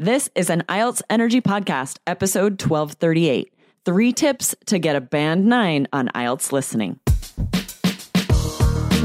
This is an IELTS Energy Podcast, episode 1238. Three tips to get a band nine on IELTS listening.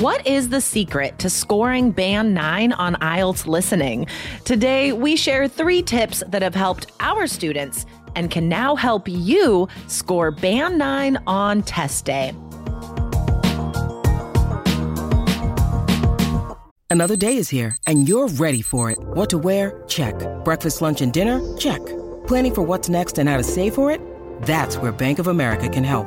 What is the secret to scoring Band 9 on IELTS listening? Today, we share three tips that have helped our students and can now help you score Band 9 on test day. Another day is here, and you're ready for it. What to wear? Check. Breakfast, lunch, and dinner? Check. Planning for what's next and how to save for it? That's where Bank of America can help.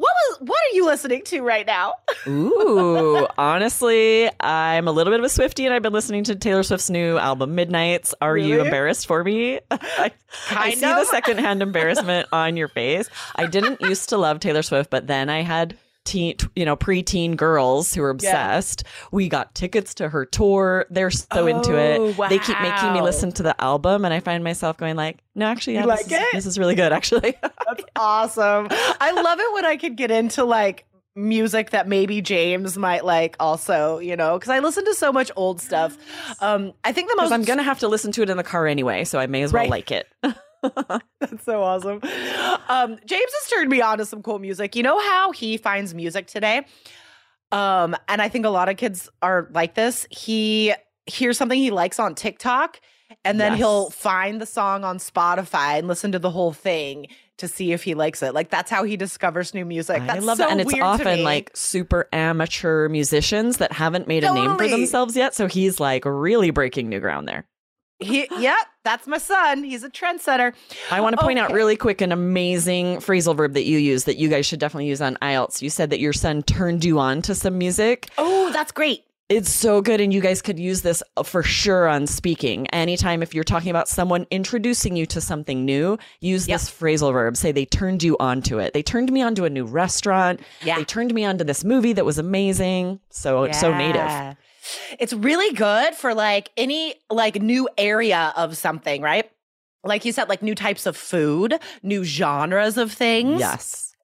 what was what are you listening to right now? Ooh, honestly, I'm a little bit of a Swiftie and I've been listening to Taylor Swift's new album Midnights. Are you embarrassed for me? I, I see the secondhand embarrassment on your face. I didn't used to love Taylor Swift, but then I had teen, you know, preteen girls who are obsessed. We got tickets to her tour. They're so into Oh, it. They keep making me listen to the album and I find myself going like, no, actually, yeah, You this, like is, this is really good actually. That's awesome. I love it when I could get into like music that maybe James might like also, you know, because I listen to so much old stuff. Um, I think the most I'm gonna have to listen to it in the car anyway, so I may as well Right. like it. That's so awesome. Um, James has turned me on to some cool music. You know how he finds music today? Um, and I think a lot of kids are like this. He hears something he likes on TikTok, and then Yes. he'll find the song on Spotify and listen to the whole thing to see if he likes it. Like that's how he discovers new music. I love so it, and it's often like super amateur musicians that haven't made a name for themselves yet. So he's like really breaking new ground there. He, yep, that's my son. He's a trendsetter. I want to point out really quick an amazing phrasal verb that you use that you guys should definitely use on IELTS. You said that your son turned you on to some music. Oh, that's great. It's so good, and you guys could use this uh, for sure on speaking. Anytime if you're talking about someone introducing you to something new, use Yep. this phrasal verb. Say they turned you onto it. They turned me onto a new restaurant. Yeah. They turned me onto this movie that was amazing. So it's so native. It's really good for like any like new area of something, right? Like you said, like new types of food, new genres of things. Yes.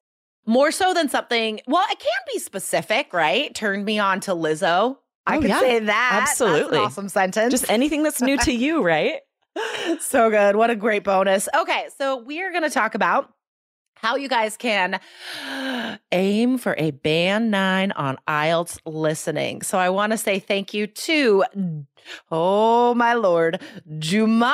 More so than something, well, it can be specific, right? Turned me on to Lizzo. I Oh, could yeah. say that. Absolutely. awesome sentence. Just anything that's new to you, right? so good. What a great bonus. Okay, so we are going to talk about how you guys can aim for a band nine on IELTS listening. So I want to say thank you to, oh my lord, Jumakulov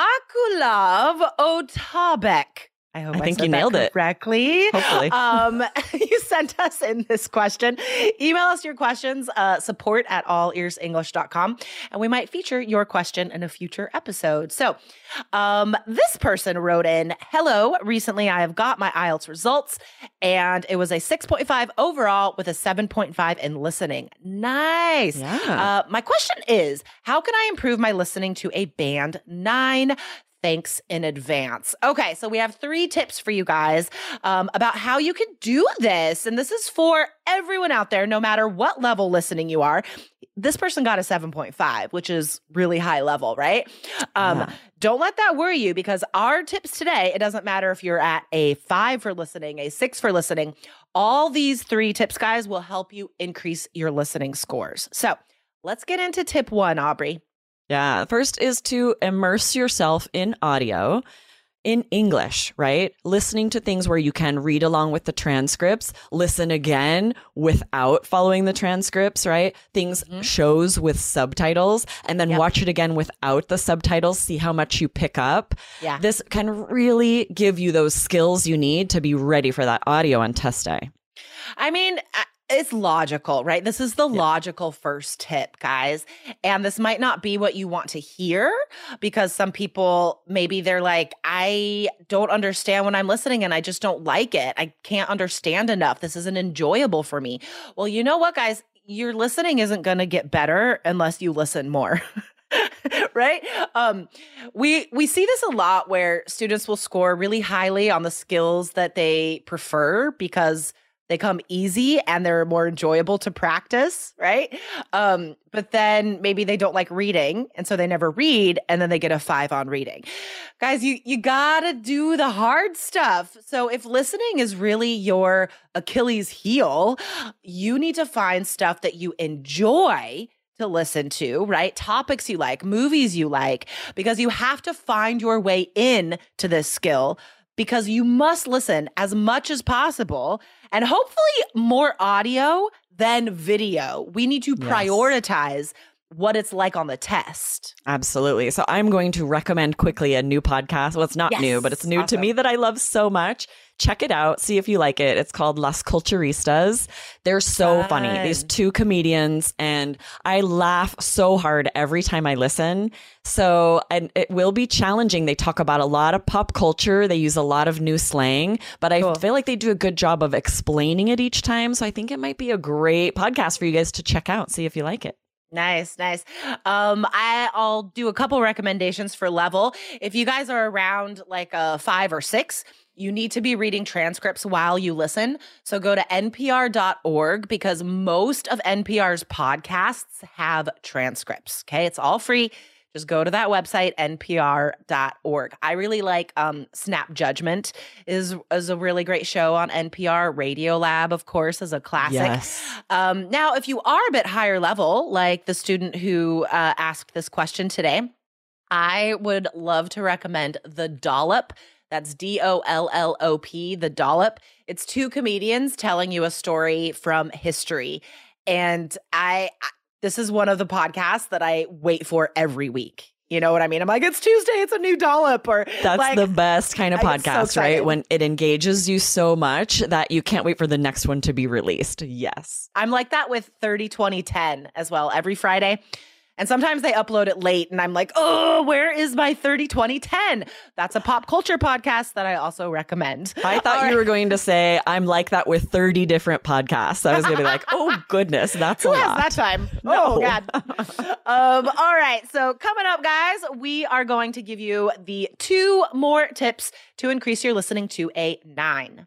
Otabek. I hope I I, think you that nailed it. correctly. Hopefully. Um, you sent us in this question. Email us your questions, uh, support at allearsenglish.com, and we might feature your question in a future episode. So, um, this person wrote in Hello, recently I have got my IELTS results, and it was a 6.5 overall with a 7.5 in listening. Nice. Yeah. Uh, my question is How can I improve my listening to a band nine? Thanks in advance. Okay, so we have three tips for you guys um, about how you can do this. And this is for everyone out there, no matter what level listening you are. This person got a 7.5, which is really high level, right? Um, Yeah. Don't let that worry you because our tips today, it doesn't matter if you're at a five for listening, a six for listening. All these three tips, guys, will help you increase your listening scores. So let's get into tip one, Aubrey. Yeah. First is to immerse yourself in audio. in English, right? Listening to things where you can read along with the transcripts, listen again without following the transcripts, right? Things, mm-hmm. shows with subtitles, and then yep. watch it again without the subtitles, see how much you pick up. Yeah. This can really give you those skills you need to be ready for that audio on test day. I mean, it's logical, right? This is the yeah. logical first tip, guys. And this might not be what you want to hear because some people maybe they're like, I don't understand when I'm listening and I just don't like it. I can't understand enough. This isn't enjoyable for me. Well, you know what, guys? Your listening isn't going to get better unless you listen more. right um we we see this a lot where students will score really highly on the skills that they prefer because they come easy and they're more enjoyable to practice, right? Um, but then maybe they don't like reading, and so they never read, and then they get a five on reading. Guys, you you gotta do the hard stuff. So if listening is really your Achilles heel, you need to find stuff that you enjoy to listen to, right? Topics you like, movies you like, because you have to find your way in to this skill because you must listen as much as possible and hopefully more audio than video. We need to yes. prioritize what it's like on the test. Absolutely. So I'm going to recommend quickly a new podcast. Well, it's not yes. new, but it's new awesome. to me that I love so much. Check it out. See if you like it. It's called Las Culturistas. They're so Fun. funny. These two comedians, and I laugh so hard every time I listen. So, and it will be challenging. They talk about a lot of pop culture. They use a lot of new slang, but I cool. feel like they do a good job of explaining it each time. So I think it might be a great podcast for you guys to check out. See if you like it. Nice, nice. Um, I, I'll do a couple recommendations for level. If you guys are around like a five or six, you need to be reading transcripts while you listen. So go to npr.org because most of NPR's podcasts have transcripts. Okay. It's all free just go to that website npr.org i really like um, snap judgment is is a really great show on npr radio lab of course is a classic yes. um, now if you are a bit higher level like the student who uh, asked this question today i would love to recommend the dollop that's D O L L O P, the dollop. It's two comedians telling you a story from history. And I, this is one of the podcasts that I wait for every week. You know what I mean? I'm like, it's Tuesday, it's a new dollop. Or that's like, the best kind of podcast, so right? When it engages you so much that you can't wait for the next one to be released. Yes. I'm like that with 30, 20, 10 as well. Every Friday, and sometimes they upload it late and I'm like, oh, where is my 30, 20, 10? That's a pop culture podcast that I also recommend. I thought you were going to say, I'm like that with 30 different podcasts. I was going to be like, oh, goodness, that's Who a has lot. that time? No. Oh, God. um, all right. So, coming up, guys, we are going to give you the two more tips to increase your listening to a nine.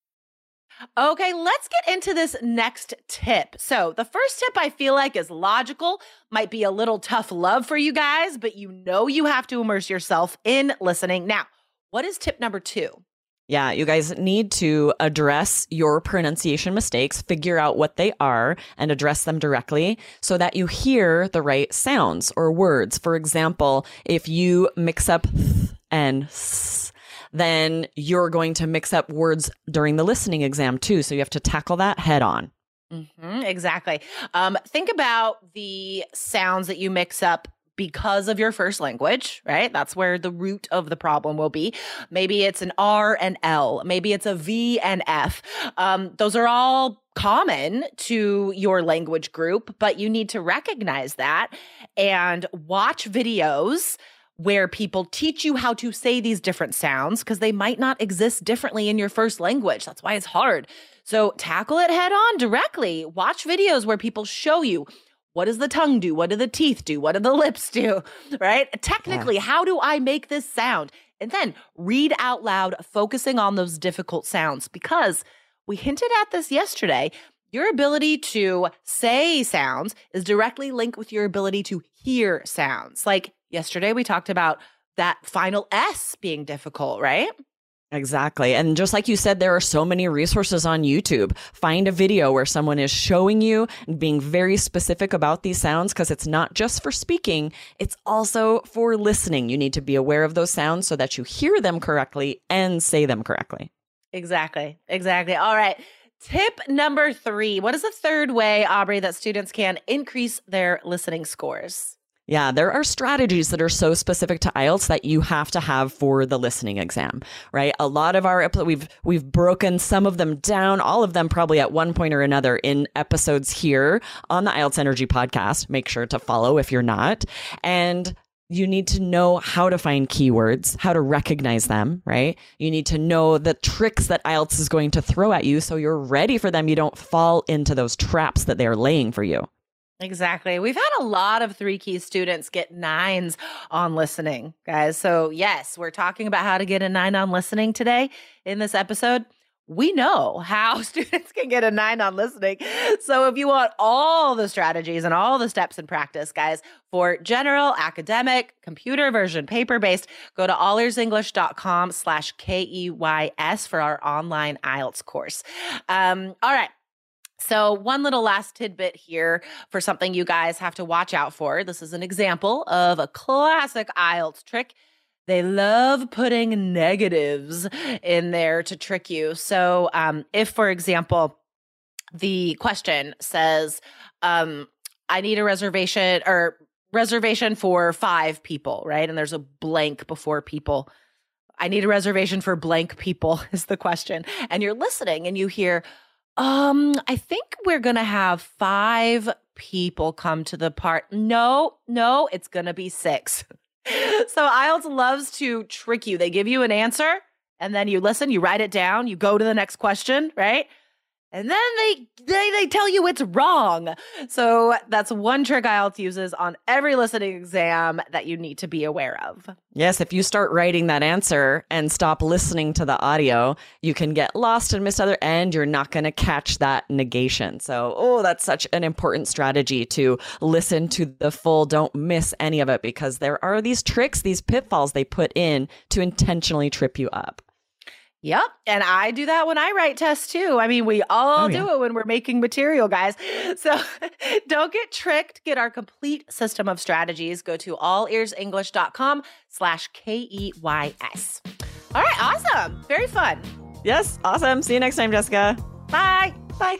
Okay, let's get into this next tip. So, the first tip I feel like is logical, might be a little tough love for you guys, but you know you have to immerse yourself in listening. Now, what is tip number two? Yeah, you guys need to address your pronunciation mistakes, figure out what they are, and address them directly so that you hear the right sounds or words. For example, if you mix up th and s, then you're going to mix up words during the listening exam too. So you have to tackle that head on. Mm-hmm, exactly. Um, think about the sounds that you mix up because of your first language, right? That's where the root of the problem will be. Maybe it's an R and L. Maybe it's a V and F. Um, those are all common to your language group, but you need to recognize that and watch videos where people teach you how to say these different sounds because they might not exist differently in your first language. That's why it's hard. So tackle it head on directly. Watch videos where people show you what does the tongue do? What do the teeth do? What do the lips do? Right? Technically, yeah. how do I make this sound? And then read out loud, focusing on those difficult sounds because we hinted at this yesterday. Your ability to say sounds is directly linked with your ability to hear sounds. Like yesterday, we talked about that final S being difficult, right? Exactly. And just like you said, there are so many resources on YouTube. Find a video where someone is showing you and being very specific about these sounds because it's not just for speaking, it's also for listening. You need to be aware of those sounds so that you hear them correctly and say them correctly. Exactly. Exactly. All right. Tip number three. What is the third way, Aubrey, that students can increase their listening scores? Yeah, there are strategies that are so specific to IELTS that you have to have for the listening exam, right? A lot of our we've we've broken some of them down, all of them probably at one point or another in episodes here on the IELTS Energy podcast. Make sure to follow if you're not. And you need to know how to find keywords, how to recognize them, right? You need to know the tricks that IELTS is going to throw at you so you're ready for them. You don't fall into those traps that they're laying for you. Exactly. We've had a lot of three key students get nines on listening, guys. So, yes, we're talking about how to get a nine on listening today in this episode. We know how students can get a nine on listening. So, if you want all the strategies and all the steps in practice, guys, for general, academic, computer version, paper based, go to allearsenglish.com slash K E Y S for our online IELTS course. Um, all right. So, one little last tidbit here for something you guys have to watch out for. This is an example of a classic IELTS trick. They love putting negatives in there to trick you. So, um, if, for example, the question says, um, I need a reservation or reservation for five people, right? And there's a blank before people. I need a reservation for blank people, is the question. And you're listening and you hear, um, I think we're gonna have five people come to the part. No, no, it's gonna be six. so IELTS loves to trick you. They give you an answer and then you listen, you write it down, you go to the next question, right? And then they, they they tell you it's wrong. So that's one trick IELTS uses on every listening exam that you need to be aware of. Yes, if you start writing that answer and stop listening to the audio, you can get lost and miss other and you're not going to catch that negation. So, oh, that's such an important strategy to listen to the full, don't miss any of it because there are these tricks, these pitfalls they put in to intentionally trip you up. Yep. And I do that when I write tests too. I mean, we all oh, do yeah. it when we're making material, guys. So don't get tricked. Get our complete system of strategies. Go to allearsenglish.com slash K-E-Y-S. All right. Awesome. Very fun. Yes. Awesome. See you next time, Jessica. Bye. Bye.